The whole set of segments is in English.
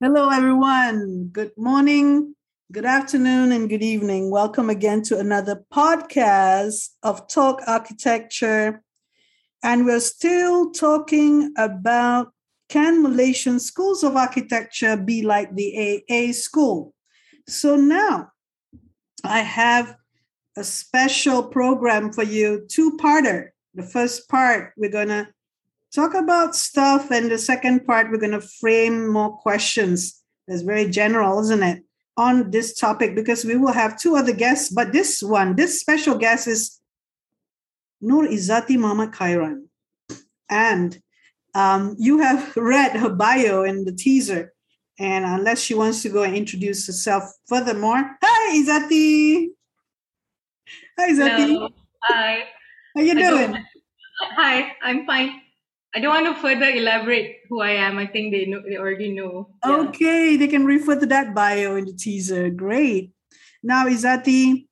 Hello, everyone. Good morning, good afternoon, and good evening. Welcome again to another podcast of Talk Architecture. And we're still talking about can Malaysian schools of architecture be like the AA school? So now I have a special program for you, two parter. The first part, we're going to talk about stuff, and the second part, we're going to frame more questions. that's very general, isn't it? On this topic, because we will have two other guests, but this one, this special guest is Nur izati mama Khairan. And um, you have read her bio in the teaser. And unless she wants to go and introduce herself furthermore, hi izati Hi Izzati. Hello. Hi. How you doing? Hi, I'm fine. I don't want to further elaborate who I am. I think they know they already know. Yeah. Okay, they can refer to that bio in the teaser. Great. Now, Izati,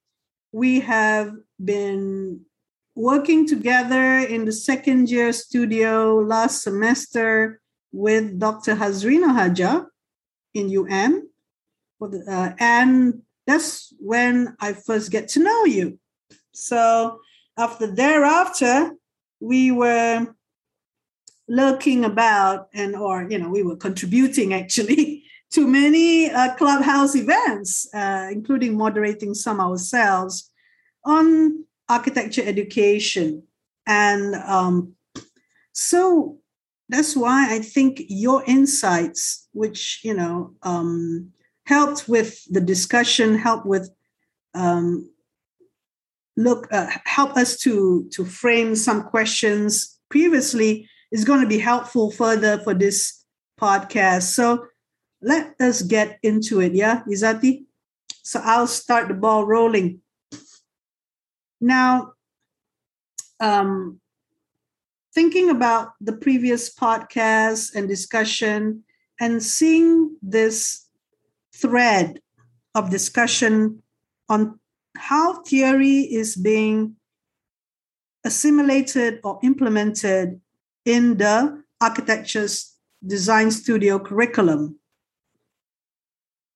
we have been working together in the second year studio last semester with Dr. Hazrina Haja in UM. Uh, and that's when I first get to know you. So after thereafter, we were lurking about and or you know we were contributing actually to many uh, clubhouse events uh, including moderating some ourselves on architecture education. And um, so that's why i think your insights which you know um, helped with the discussion helped with um, look uh, help us to to frame some questions previously is going to be helpful further for this podcast. So let us get into it. Yeah, Izati? So I'll start the ball rolling. Now, um, thinking about the previous podcast and discussion and seeing this thread of discussion on how theory is being assimilated or implemented in the architecture's design studio curriculum.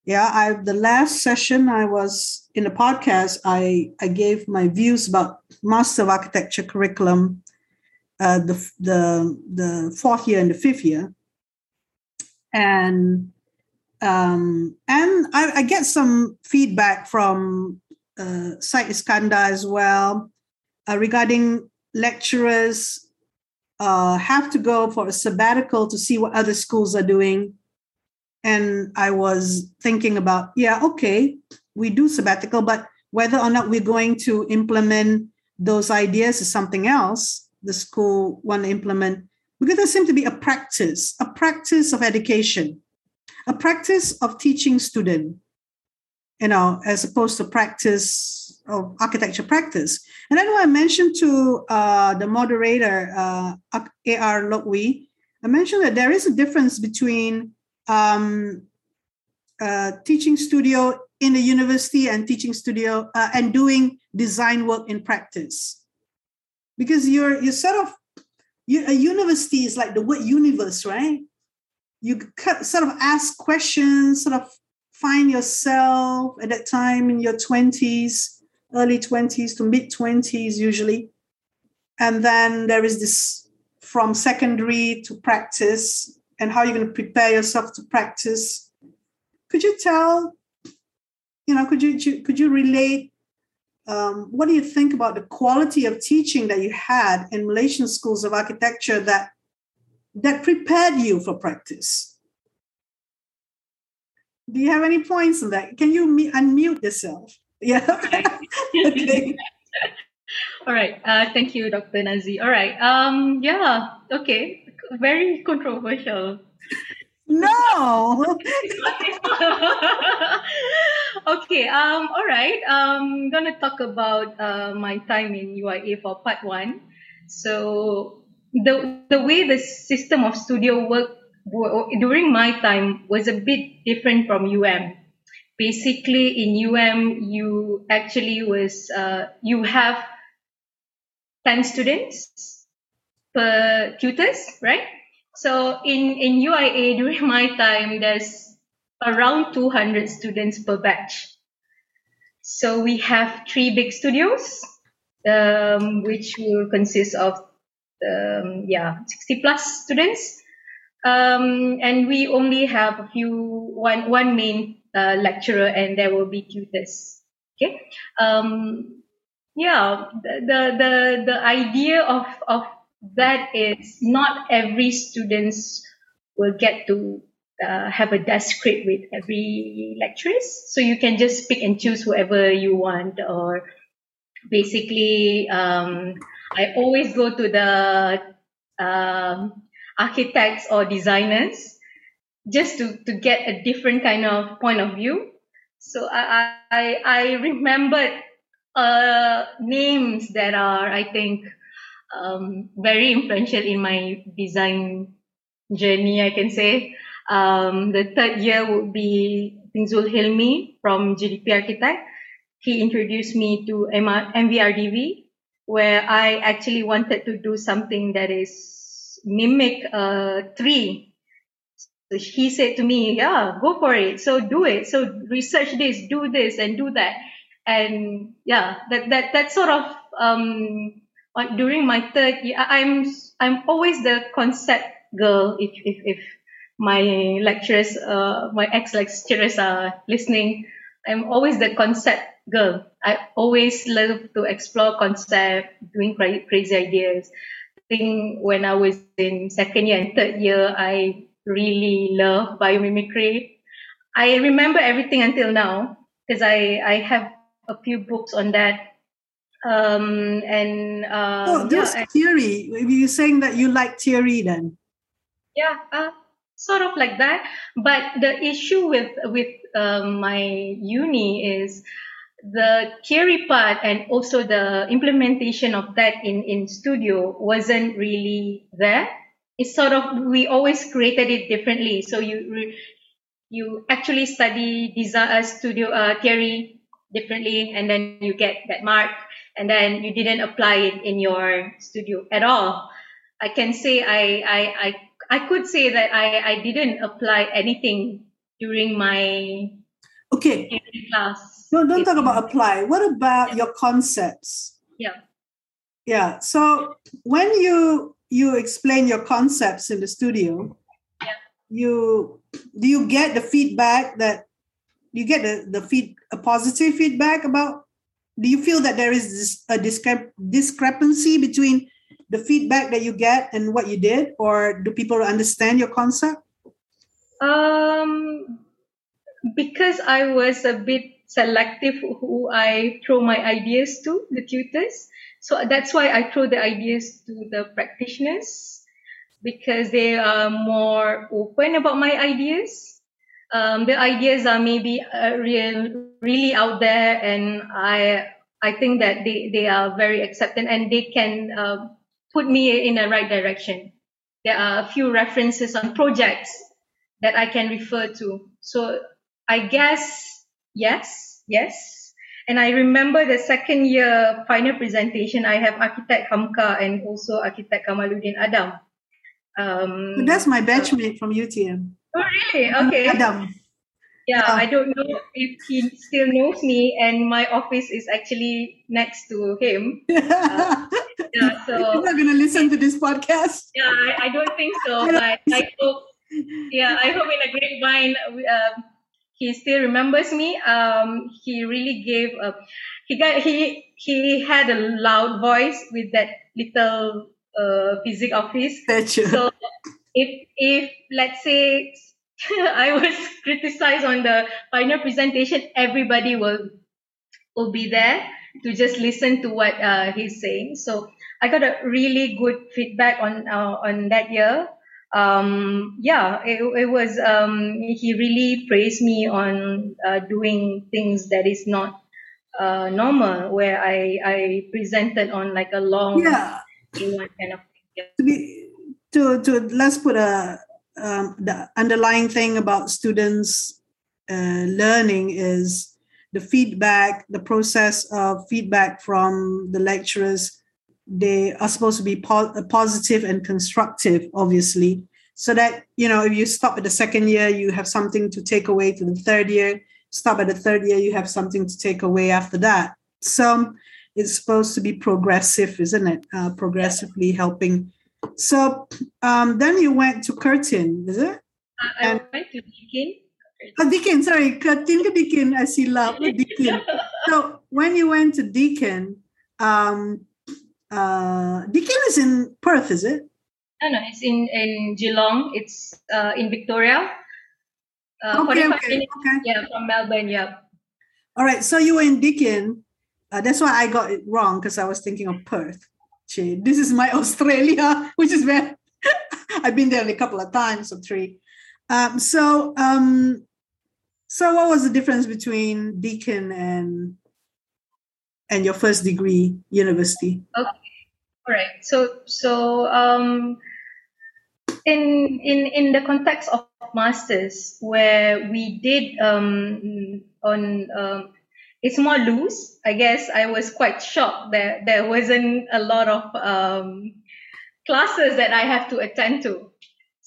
Yeah, I the last session I was in the podcast, I, I gave my views about Master of Architecture curriculum, uh, the, the, the fourth year and the fifth year. And um, and I, I, get some feedback from uh, Syed Iskandar as well uh, regarding lecturers uh, have to go for a sabbatical to see what other schools are doing. And I was thinking about, yeah, okay, we do sabbatical, but whether or not we're going to implement those ideas is something else. The school want to implement because there seems to be a practice, a practice of education, a practice of teaching student, you know, as opposed to practice of architecture practice. And then when I mentioned to uh, the moderator, uh, A.R. Lokwi, I mentioned that there is a difference between um, uh, teaching studio in the university and teaching studio uh, and doing design work in practice. Because you're, you're sort of, you, a university is like the word universe, right? You sort of ask questions, sort of find yourself at that time in your 20s early 20s to mid 20s usually. And then there is this from secondary to practice and how you're going to prepare yourself to practice. Could you tell, you know, could you could you relate um, what do you think about the quality of teaching that you had in Malaysian schools of architecture that that prepared you for practice? Do you have any points on that? Can you unmute yourself? Yeah. okay. All right. Uh, thank you, Dr. Nazi. All right. Um. Yeah. Okay. Very controversial. No. okay. Um. All right. Um. I'm gonna talk about uh, my time in UIA for part one. So the the way the system of studio work during my time was a bit different from UM basically in UM you actually was uh, you have 10 students per tutors right so in in UIA during my time there's around 200 students per batch. So we have three big studios, um, which will consist of um, yeah 60 plus students, um, and we only have a few one one main lecturer, and there will be tutors. Okay. Um, yeah, the, the the the idea of of that is not every students will get to uh, have a desk script with every lecturers. So you can just pick and choose whoever you want or basically um, I always go to the um, architects or designers just to, to get a different kind of point of view. So I, I, I remembered uh, names that are, I think, um, very influential in my design journey, I can say. Um, the third year would be Zul Hilmi from GDP Architect. He introduced me to MVRDV, where I actually wanted to do something that is mimic a tree. He said to me, yeah, go for it. So do it. So research this, do this and do that. And yeah, that, that, that sort of, um, during my third year, I'm, I'm always the concept girl, if, if, if my lecturers, uh, my ex-lecturers are listening, I'm always the concept girl. I always love to explore concept, doing crazy ideas. I think when I was in second year and third year, I really love biomimicry. I remember everything until now because I, I have a few books on that. Um, and um, oh, there's yeah, theory. You're saying that you like theory then? Yeah, uh, sort of like that. But the issue with with um, my uni is the theory part and also the implementation of that in in studio wasn't really there. It's sort of we always created it differently. So you you actually study design uh, studio uh, theory differently, and then you get that mark, and then you didn't apply it in your studio at all. I can say I I, I I could say that I, I didn't apply anything during my okay class. No, don't talk about apply. What about your concepts? Yeah. Yeah. So when you you explain your concepts in the studio, yeah. you do you get the feedback that you get the, the feed a positive feedback about do you feel that there is a discrep- discrepancy between the feedback that you get and what you did, or do people understand your concept? Um, because I was a bit selective who I throw my ideas to, the tutors. So that's why I throw the ideas to the practitioners because they are more open about my ideas. Um, the ideas are maybe uh, real, really out there, and I I think that they, they are very accepting and they can uh, put me in the right direction. There are a few references on projects that I can refer to. So I guess yes, yes. And I remember the second year final presentation, I have architect Hamka and also architect Kamaluddin Adam. Um, That's my batchmate uh, from UTM. Oh, really? Okay. Adam. Yeah, I don't know if he still knows me, and my office is actually next to him. uh, yeah, so you're not gonna listen to this podcast. Yeah, I, I don't think so. But I hope. Yeah, I hope in a grapevine, um, he still remembers me. Um, he really gave a. He got he he had a loud voice with that little uh, physics office. So if if let's say I was criticized on the final presentation, everybody will will be there to just listen to what uh, he's saying. So I got a really good feedback on uh, on that year. Um, yeah, it, it was. Um, he really praised me on uh, doing things that is not uh, normal, where I I presented on like a long yeah. kind of. Yeah. To be to to let's put a um, the underlying thing about students uh, learning is the feedback, the process of feedback from the lecturers. They are supposed to be po- positive and constructive, obviously. so that you know if you stop at the second year you have something to take away to the third year stop at the third year you have something to take away after that so it's supposed to be progressive isn't it uh, progressively helping so um, then you went to curtin is it uh, I and, went to Deakin. Oh, Deakin, sorry, Curtin ke Deakin, I see love, Deakin. so when you went to Deakin, um, uh, Deakin is in Perth, is it? No, no, it's in, in Geelong. It's uh, in Victoria. Uh, okay, okay, okay. Yeah, from Melbourne, yeah. All right, so you were in Deakin. Uh, that's why I got it wrong because I was thinking of Perth. Gee, this is my Australia, which is where I've been there a couple of times or three. Um, so, um, so what was the difference between Deakin and and your first degree university? Okay, all right. So, so um, in in in the context of masters, where we did um, on um, it's more loose. I guess I was quite shocked that there wasn't a lot of um, classes that I have to attend to.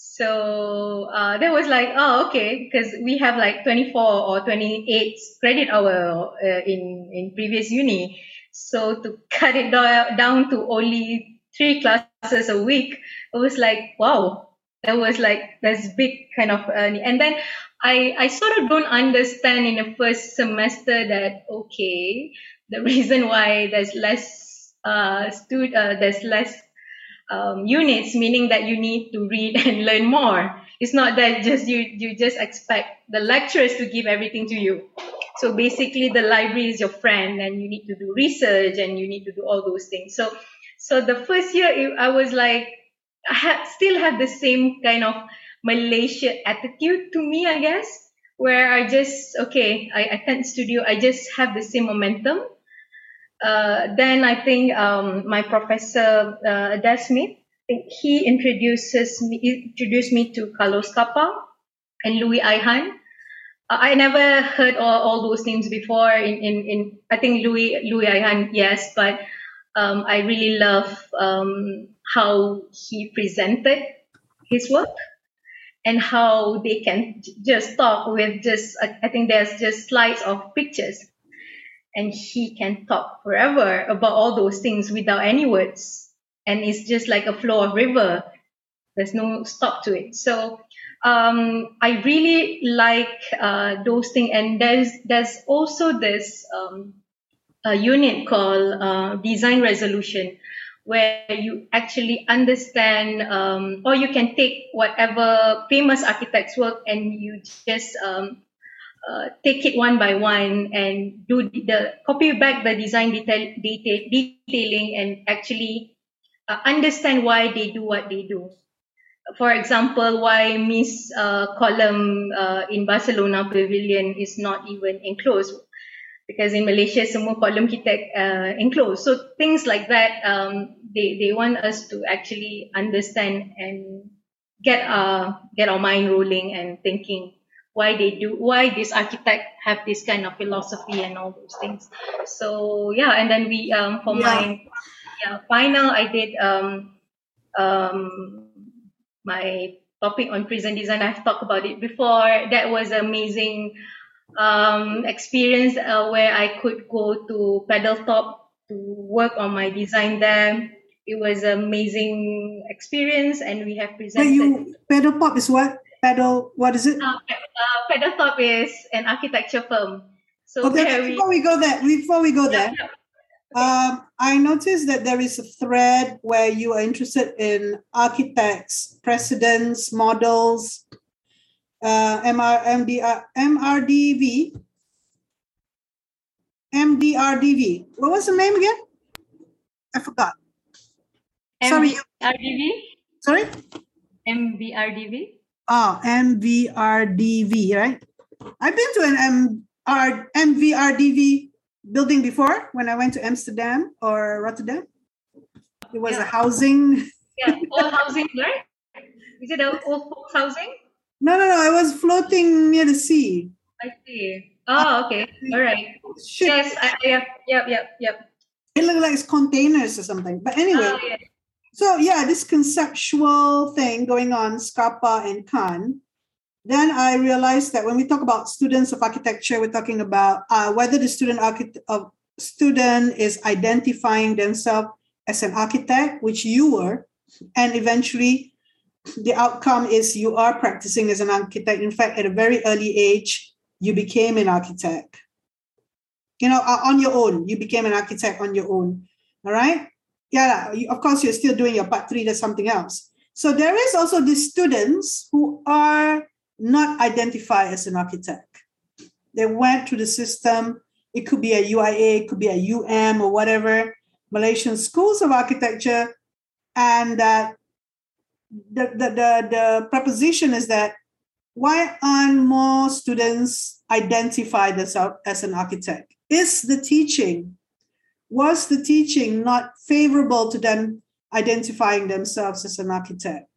So uh, that was like, oh, okay, because we have like 24 or 28 credit hour uh, in in previous uni. So to cut it down to only three classes a week, it was like, wow, that was like this big kind of, uh, and then I, I sort of don't understand in the first semester that, okay, the reason why there's less, uh, stud, uh, there's less, um, units, meaning that you need to read and learn more. It's not that just you, you just expect the lecturers to give everything to you. So basically the library is your friend and you need to do research and you need to do all those things. So, so the first year I was like, I had, still have the same kind of Malaysia attitude to me, I guess, where I just, okay, I attend studio, I just have the same momentum. Uh, then I think um, my professor, uh, he introduces me, introduced me to Carlo Scarpa and Louis I. Kahn I never heard all, all those names before. In, in, in I think Louis Louis I. Kahn, yes, but um, I really love um, how he presented his work and how they can just talk with just I think there's just slides of pictures, and he can talk forever about all those things without any words, and it's just like a flow of river. There's no stop to it. So um, I really like uh, those things. And there's there's also this um, a unit called uh, design resolution, where you actually understand, um, or you can take whatever famous architects' work and you just um, uh, take it one by one and do the copy back the design detail, detail detailing and actually uh, understand why they do what they do. For example, why Mies uh, column uh, in Barcelona Pavilion is not even enclosed. Because in Malaysia semua column kita uh, enclosed. So things like that, um, they they want us to actually understand and get our get our mind rolling and thinking why they do why this architect have this kind of philosophy and all those things. So yeah, and then we um, for yeah. my yeah, final I did um, um, my topic on prison design. I've talked about it before. That was amazing um, experience uh, where I could go to Peddle Thorp to work on my design there. It was an amazing experience, and we have presented. you Pedal Pop is what? Pedal, what is it? Uh, uh, is an architecture firm. So okay, before we, we go there, before we go there, yeah. Um, I noticed that there is a thread where you are interested in architects, presidents, models, uh, MR, MDR, MRDV. MDRDV. What was the name again? I forgot. Sorry. MVRDV? Sorry? MVRDV? Oh, MVRDV, right? I've been to an MR, MVRDV building before when I went to Amsterdam or Rotterdam. It was yeah. a housing. yeah, all housing, right? Is it a old folks housing? No, no, no. I was floating near the sea. I see. Oh, okay. All right. Shit. Yes. I, yep. Yep. Yep. Yep. It looked like it's containers or something. But anyway. Oh, yeah. So yeah, this conceptual thing going on, Scarpa and Kahn. Then I realized that when we talk about students of architecture, we're talking about uh, whether the student architect uh, student is identifying themselves as an architect, which you were, and eventually the outcome is you are practicing as an architect. In fact, at a very early age, you became an architect. You know, uh, on your own, you became an architect on your own. All right. Yeah, of course, you're still doing your part three, there's something else. So there is also the students who are not identified as an architect. They went through the system. It could be a UIA, it could be a UM or whatever, Malaysian schools of architecture. And that the, the, the, the proposition is that why aren't more students identified as, as an architect? Is the teaching, was the teaching not favorable to them identifying themselves as an architect?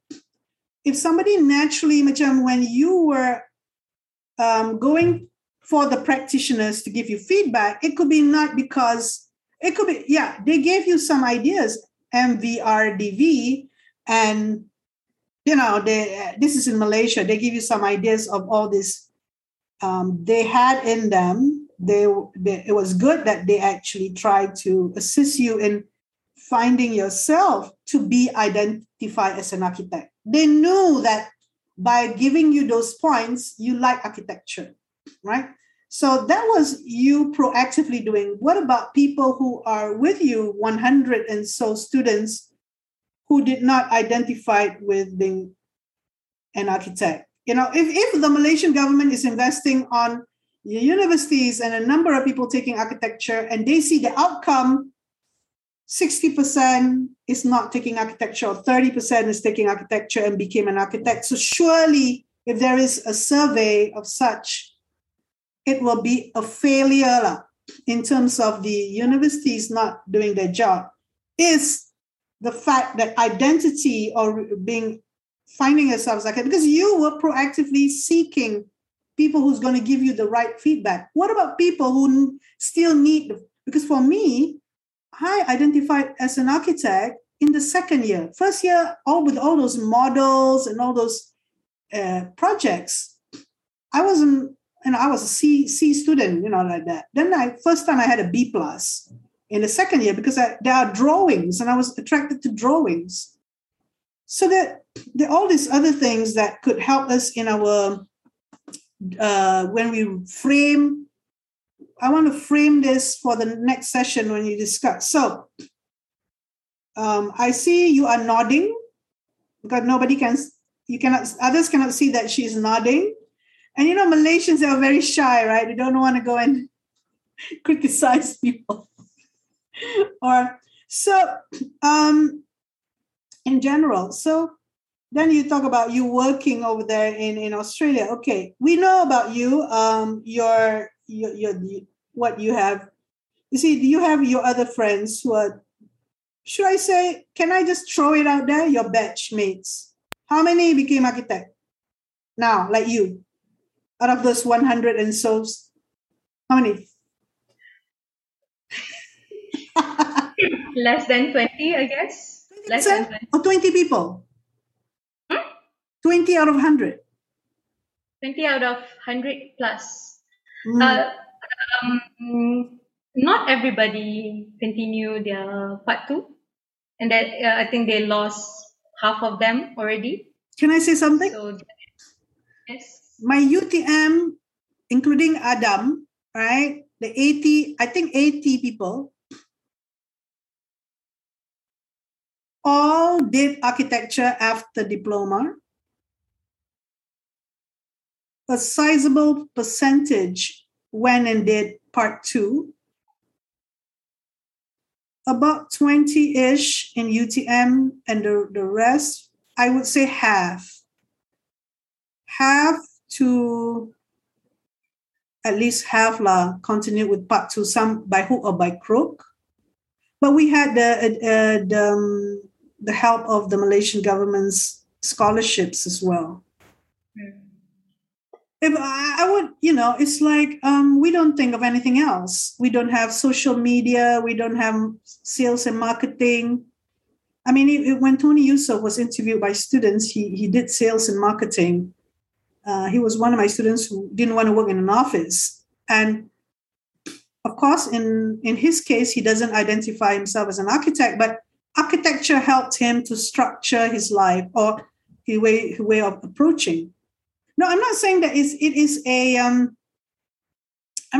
If somebody naturally, macam when you were um, going for the practitioners to give you feedback, it could be not because, it could be, yeah, they gave you some ideas, MVRDV, and you know, they this is in Malaysia. They give you some ideas of all this um, they had in them. They, they it was good that they actually tried to assist you in finding yourself to be identified as an architect. They knew that by giving you those points, you like architecture, right? So that was you proactively doing. What about people who are with you, 100 and so students who did not identify with being an architect. You know, if, if the Malaysian government is investing on universities and a number of people taking architecture and they see the outcome 60% is not taking architecture or 30% is taking architecture and became an architect. So surely if there is a survey of such it will be a failure in terms of the universities not doing their job. Is the fact that identity or being finding yourself like because you were proactively seeking people who's going to give you the right feedback. What about people who still need because for me i identified as an architect in the second year. First year all with all those models and all those uh, projects i wasn't and i was a c c student you know like that. Then i first time i had a b plus in the second year because I, there are drawings and I was attracted to drawings. So that there are all these other things that could help us in our uh, when we frame. I want to frame this for the next session when you discuss. So um, I see you are nodding because nobody can. You cannot. Others cannot see that she is nodding. And you know, Malaysians are very shy, right? They don't want to go and criticize people. or so um in general so then you talk about you working over there in in australia. Okay we know about you um your your, your what you have. You see do you have your other friends who are should i say can i just throw it out there? Your batch mates how many became architect? Now like you out of those 100 and so how many? Less than 20, I guess. Less than 20. Or 20 people? Hmm? 20 out of 100. 20 out of 100 plus. Mm. Uh, um, not everybody continue their part two. And that uh, I think they lost half of them already. Can I say something? So, yes. My UTM, including Adam, right? The 80, I think 80 people all did architecture after diploma. A sizable percentage went and did part two. About 20 ish in UTM, and the, the rest, I would say half. Half to at least half la continue with part two, some by hook or by crook. But we had the, uh, the um, the help of the Malaysian government's scholarships as well. If I, would, you know, it's like um, we don't think of anything else. We don't have social media. We don't have sales and marketing. I mean, it, when Tony Yusuf was interviewed by students, he, he did sales and marketing. Uh, he was one of my students who didn't want to work in an office. And of course, in, in his case, he doesn't identify himself as an architect, but architecture helped him to structure his life or his way, his way of approaching. No, I'm not saying that it's, it is a. um,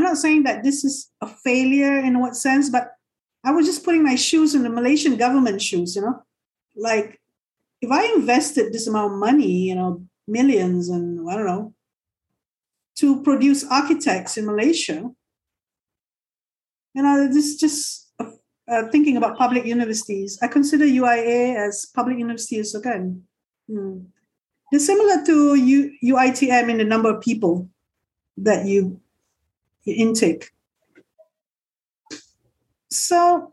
not saying that this is a failure in what sense, but I was just putting my shoes in the Malaysian government shoes, you know, like if I invested this amount of money, you know, millions and I don't know, to produce architects in Malaysia, you know, this is just uh, thinking about public universities. I consider UIA as public universities again. Hmm. They're similar to U, UITM in the number of people that you, you intake. So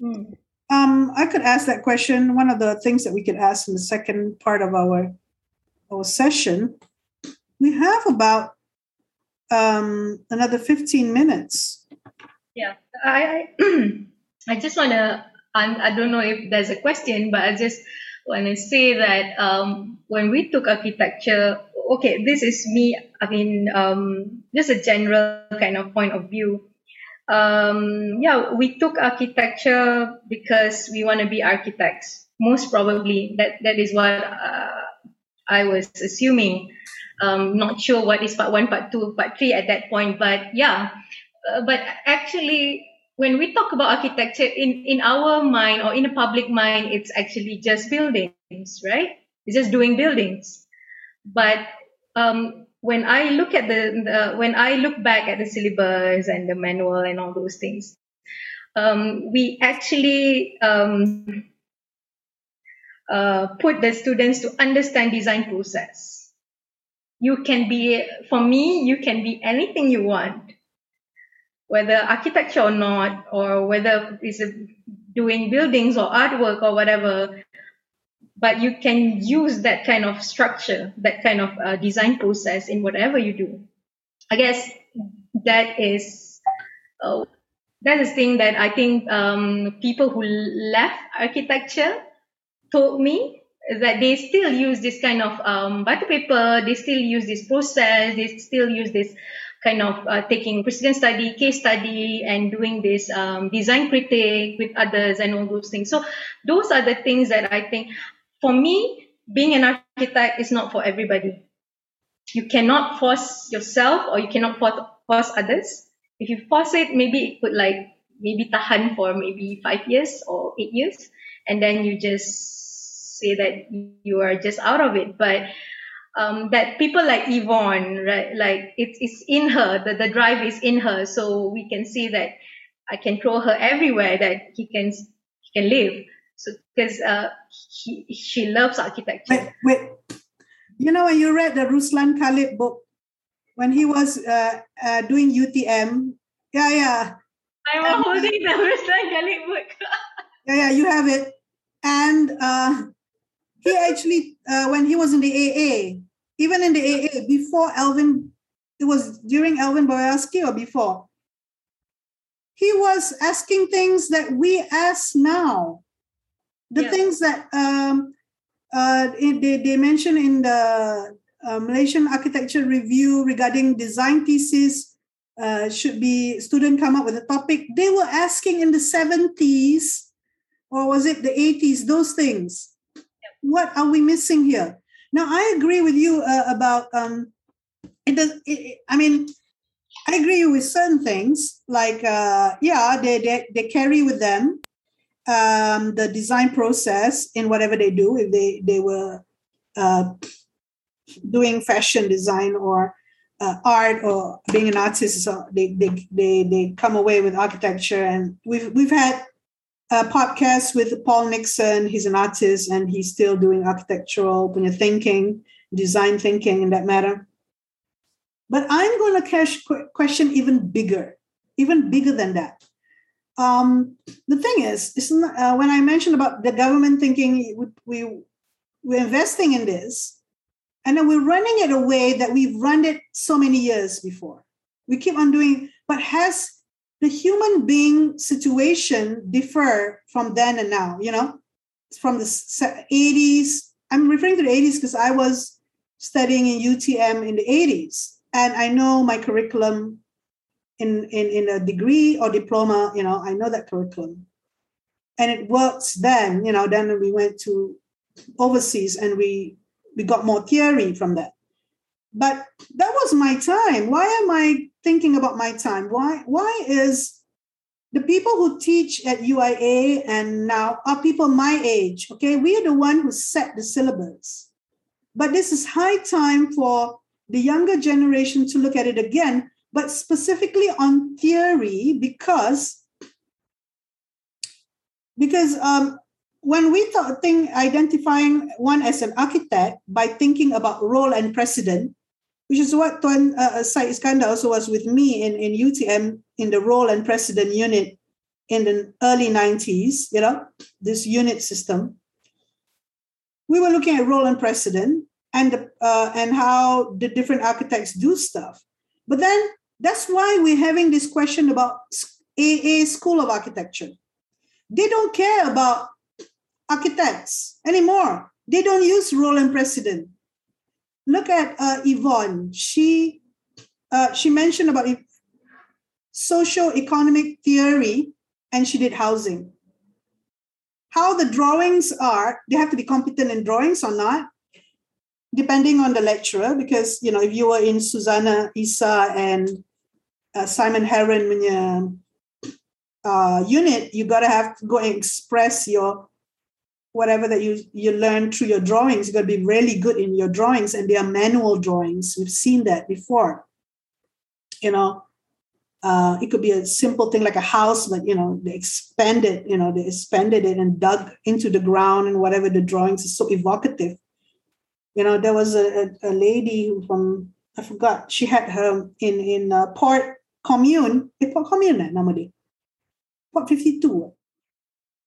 hmm. um, I could ask that question. One of the things that we could ask in the second part of our, our session, we have about um, another 15 minutes. Yeah, I I, I just want to, I don't know if there's a question, but I just want I say that um, when we took architecture, okay, this is me, I mean, um, just a general kind of point of view um, yeah, we took architecture because we want to be architects. Most probably, that that is what uh, I was assuming. Um, not sure what is part one, part two, part three at that point, but yeah. Uh, but actually, when we talk about architecture in in our mind or in the public mind, it's actually just buildings, right? It's just doing buildings. But um, when I look at the, the, when I look back at the syllabus and the manual and all those things, um, we actually um, uh, put the students to understand design process. You can be, for me, you can be anything you want, whether architecture or not, or whether it's doing buildings or artwork or whatever but you can use that kind of structure, that kind of uh, design process in whatever you do. I guess that is uh, that is thing that I think um, people who left architecture told me that they still use this kind of um, butter paper, they still use this process, they still use this kind of uh, taking precedent study, case study, and doing this um, design critique with others and all those things. So those are the things that I think for me, being an architect is not for everybody. You cannot force yourself or you cannot force others. If you force it, maybe it could like maybe tahan for maybe five years or eight years, and then you just say that you are just out of it. But um, that people like Yvonne, right? Like it's it's in her. The the drive is in her. So we can see that I can throw her everywhere that he can he can live. So because uh, he, she loves architecture. Wait, wait. You know when you read the Ruslan Khalid book when he was uh, uh, doing UTM, yeah, yeah. I'm um, holding the Ruslan Khalid book. yeah, yeah, you have it. And uh, he actually, uh, when he was in the AA, even in the AA, before Alvin, it was during Alvin Boyarsky or before, he was asking things that we ask now the yeah. things that um, uh, they, they mention in the uh, Malaysian Architecture Review regarding design thesis uh, should be student come up with a topic. They were asking in the 70s or was it the 80s, those things. What are we missing here? Now, I agree with you uh, about, um, it does, it, I mean, I agree with certain things like, uh, yeah, they, they, they carry with them um, the design process in whatever they do, if they, they were uh, doing fashion design or uh, art or being an artist, so they, they, they, they come away with architecture. And we've, we've had a podcast with Paul Nixon. He's an artist and he's still doing architectural when you're thinking, design thinking in that matter. But I'm going to question even bigger, even bigger than that um, the thing is, uh, when I mentioned about the government thinking we, we we're investing in this, and then we're running it a way that we've run it so many years before. We keep on doing, but has the human being situation differ from then and now? You know, from the 80s. I'm referring to the 80s because I was studying in UTM in the 80s. And I know my curriculum in, in, in a degree or diploma, you know, I know that curriculum. And it works then, you know, then we went to overseas and we we got more theory from that. But that was my time. Why am I thinking about my time? Why why is the people who teach at UIA and now are people my age. Okay, we are the one who set the syllabus. But this is high time for the younger generation to look at it again, but specifically on theory because because um, when we thought think identifying one as an architect by thinking about role and precedent, which is what Tuan uh, uh Syed Iskandar also was with me in, in UTM in the role and precedent unit in the early 90s, you know, this unit system. We were looking at role and precedent and, uh, and how the different architects do stuff. But then that's why we're having this question about AA School of Architecture. They don't care about architects anymore. They don't use role and precedent. Look at uh, Yvonne. She uh, she mentioned about social economic theory, and she did housing. How the drawings are, they have to be competent in drawings or not, depending on the lecturer. Because you know, if you were in Susanna Isa and uh, Simon Herron uh, unit, you got to have to go and express your whatever that you you learn through your drawings you got to be really good in your drawings and they are manual drawings. We've seen that before. You know uh, it could be a simple thing like a house but you know they expanded you know they expanded it and dug into the ground and whatever the drawings is so evocative. You know there was a, a, a lady from i forgot she had her in in uh, port commune eh, port commune eh, nama dia? Port 52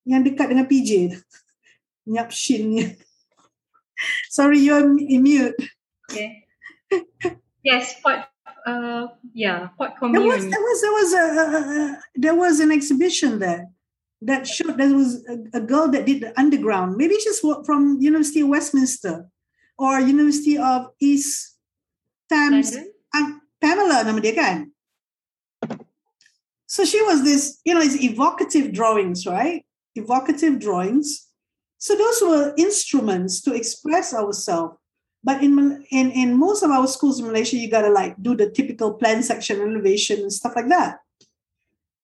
yang dekat dengan PJ Nyap Shin. Sorry, you're mute. Okay. yes, Port. Uh, yeah, Commune. There was there was there was a, a, there was an exhibition there that showed there was a, a, girl that did the underground. Maybe she's from University of Westminster or University of East Thames. Um, Pamela nama dia kan? So she was this, you know, it's evocative drawings, right? Evocative drawings so those were instruments to express ourselves. But in, in, in most of our schools in Malaysia, you got to like do the typical plan section elevation and stuff like that.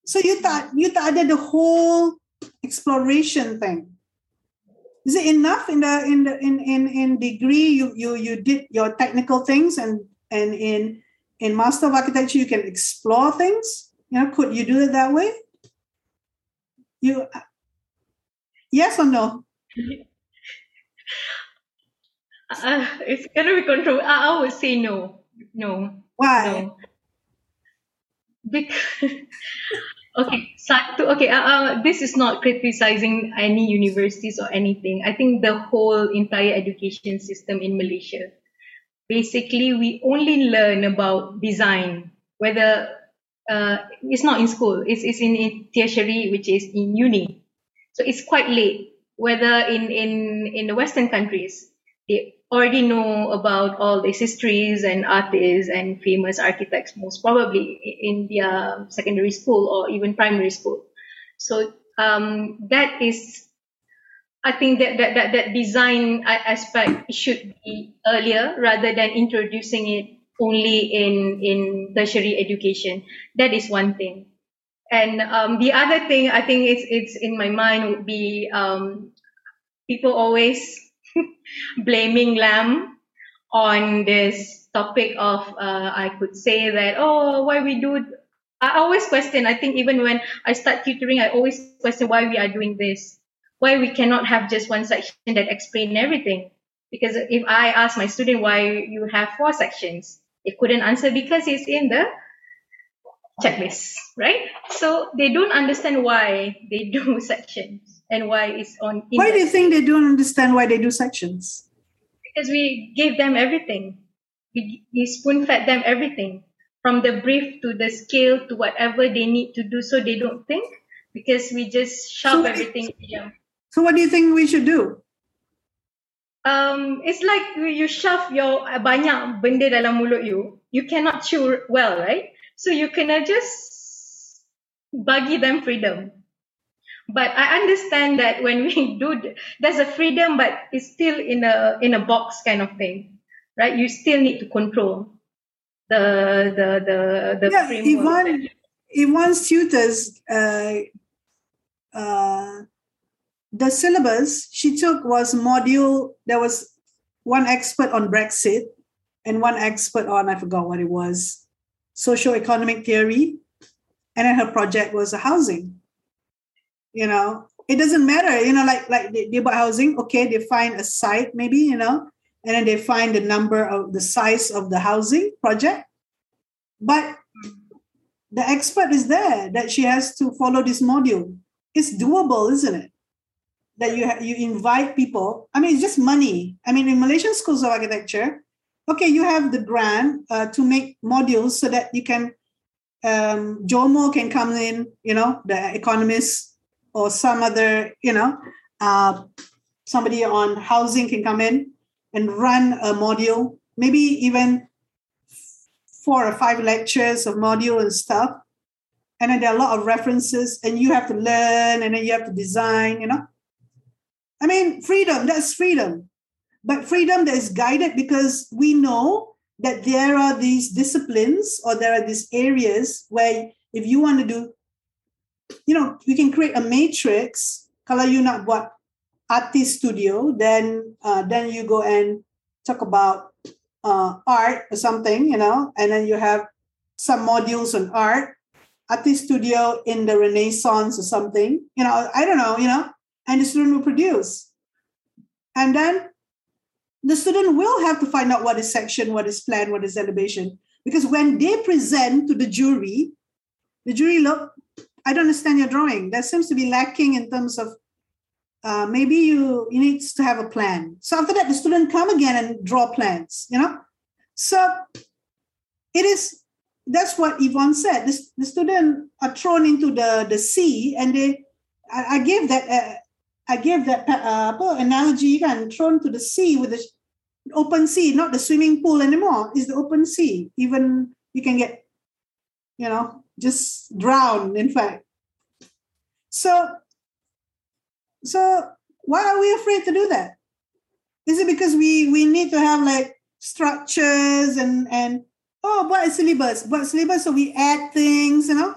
So you thought you thought that the whole exploration thing. Is it enough in the in the in in, in degree you you you did your technical things and and in in master of architecture you can explore things? You know, could you do it that way? You uh, yes or no? Uh, it's gonna be control. I, I would say no, no. Why? No. Because okay, satu. Okay, uh, uh, this is not criticizing any universities or anything. I think the whole entire education system in Malaysia. Basically, we only learn about design, whether uh, it's not in school, it's, it's in, in tertiary, which is in uni. So it's quite late whether in, in, in the Western countries, they already know about all these histories and artists and famous architects, most probably in their secondary school or even primary school. So um, that is, I think that, that, that, that design aspect should be earlier rather than introducing it only in, in tertiary education. That is one thing. And um, the other thing I think it's it's in my mind would be um, people always blaming LAM on this topic of uh, I could say that oh why we do I always question I think even when I start tutoring I always question why we are doing this. Why we cannot have just one section that explain everything? Because if I ask my student why you have four sections? They couldn't answer because it's in the checklist, right? So they don't understand why they do sections and why it's on. Why do you think they don't understand why they do sections? Because we gave them everything. We, we spoon fed them everything from the brief to the scale to whatever they need to do so they don't think because we just shove so everything So what do you think we should do? Um, it's like you shove your banyak benda dalam mulut you. You cannot chew well, right? So you cannot just bagi them freedom. But I understand that when we do, there's a freedom, but it's still in a in a box kind of thing, right? You still need to control the the the the yeah, framework. Yvonne, Yvonne's tutors, uh, uh, the syllabus she took was module. There was one expert on Brexit and one expert on I forgot what it was, socio-economic theory, and then her project was a housing. You know, it doesn't matter. You know, like like they, they about housing. Okay, they find a site maybe. You know, and then they find the number of the size of the housing project. But the expert is there that she has to follow this module. It's doable, isn't it? That you ha- you invite people. I mean, it's just money. I mean, in Malaysian schools of architecture, okay, you have the grant uh, to make modules so that you can um, Jomo can come in, you know, the economist or some other, you know, uh, somebody on housing can come in and run a module, maybe even four or five lectures of module and stuff. And then there are a lot of references, and you have to learn, and then you have to design, you know. I mean, freedom, that's freedom. But freedom that is guided because we know that there are these disciplines or there are these areas where if you want to do, you know, you can create a matrix. Kalau you nak buat artist studio, then uh, then you go and talk about uh, art or something, you know, and then you have some modules on art, artist studio in the Renaissance or something, you know, I don't know, you know, and the student will produce. And then the student will have to find out what is section, what is plan, what is elevation. Because when they present to the jury, the jury look, I don't understand your drawing. That seems to be lacking in terms of uh, maybe you you need to have a plan. So after that, the student come again and draw plans. You know, so it is. That's what Yvonne said. This, the student are thrown into the the sea, and they. I, I gave that. I gave that uh, analogy kan thrown to the sea with the open sea, not the swimming pool anymore. Is the open sea. Even you can get, you know, just drown. In fact, so so why are we afraid to do that? Is it because we we need to have like structures and and oh what is syllabus? What syllabus so we add things, you know?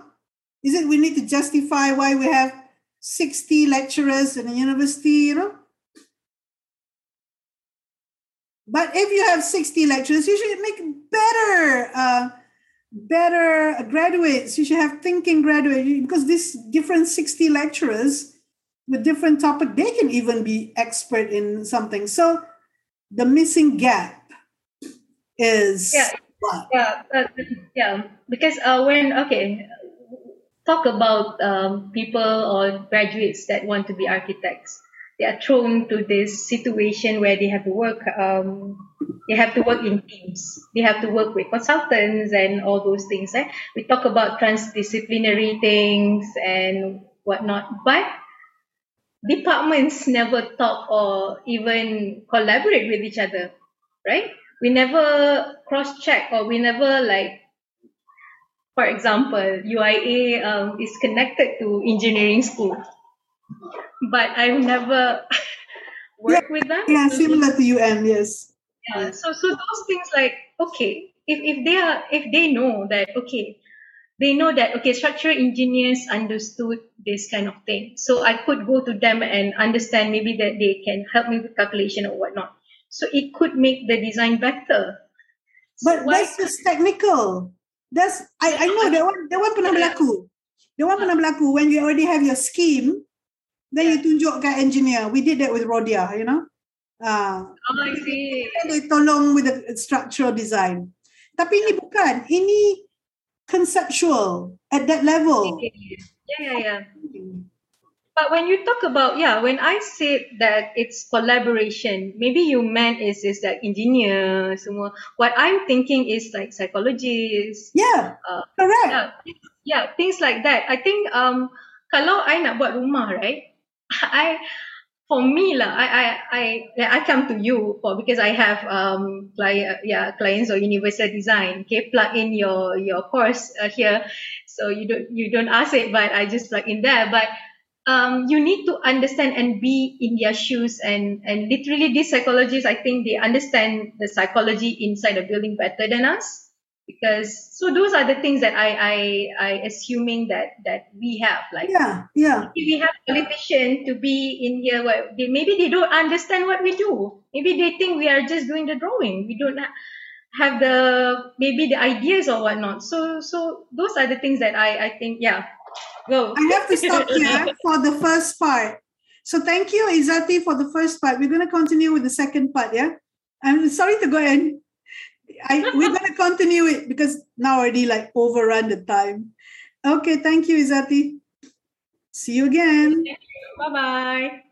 Is it we need to justify why we have 60 lecturers in a university, you know? But if you have 60 lecturers, you should make better uh, better graduates. You should have thinking graduates because these different 60 lecturers with different topic they can even be expert in something so the missing gap is yeah what? yeah uh, yeah because uh, when okay talk about um, people or graduates that want to be architects they are thrown to this situation where they have to work um, they have to work in teams they have to work with consultants and all those things eh? we talk about transdisciplinary things and whatnot but departments never talk or even collaborate with each other, right? We never cross check or we never like, for example, UIA um, is connected to engineering school, but I've never worked yeah, with them. Yeah, similar to UM, yes. Yeah, so so those things like okay, if if they are if they know that okay, they know that okay structural engineers understood this kind of thing. So i could go to them and understand maybe that they can help me with calculation or whatnot. So it could make the design better. But so that's just technical that's i i know that one that one pernah berlaku that one pernah berlaku when you already have your scheme then you tunjuk kat engineer we did that with rodia you know uh, oh, I see. Tolong with the structural design. Tapi ini bukan. Ini conceptual at that level. Yeah, yeah, yeah. But when you talk about yeah, when I said that it's collaboration, maybe you meant is is that engineer semua. What I'm thinking is like psychologists. Yeah, uh, correct. Yeah, yeah, things like that. I think um kalau I nak buat rumah, right? I for me lah, I, I, I, I come to you for because I have um client, yeah, clients or universal design. Okay, plug in your your course uh, here, so you don't you don't ask it, but I just plug in there. But um, you need to understand and be in their shoes and and literally these psychologists, I think they understand the psychology inside the building better than us because so those are the things that I I I assuming that that we have like yeah yeah. we have politician to be in here where they maybe they don't understand what we do. Maybe they think we are just doing the drawing. We don't ha- have the maybe the ideas or whatnot. So so those are the things that I I think yeah go I have to stop here for the first part so thank you Izati for the first part we're going to continue with the second part yeah I'm sorry to go and I, we're going to continue it because now already like overrun the time. Okay, thank you, Izati. See you again. Bye bye.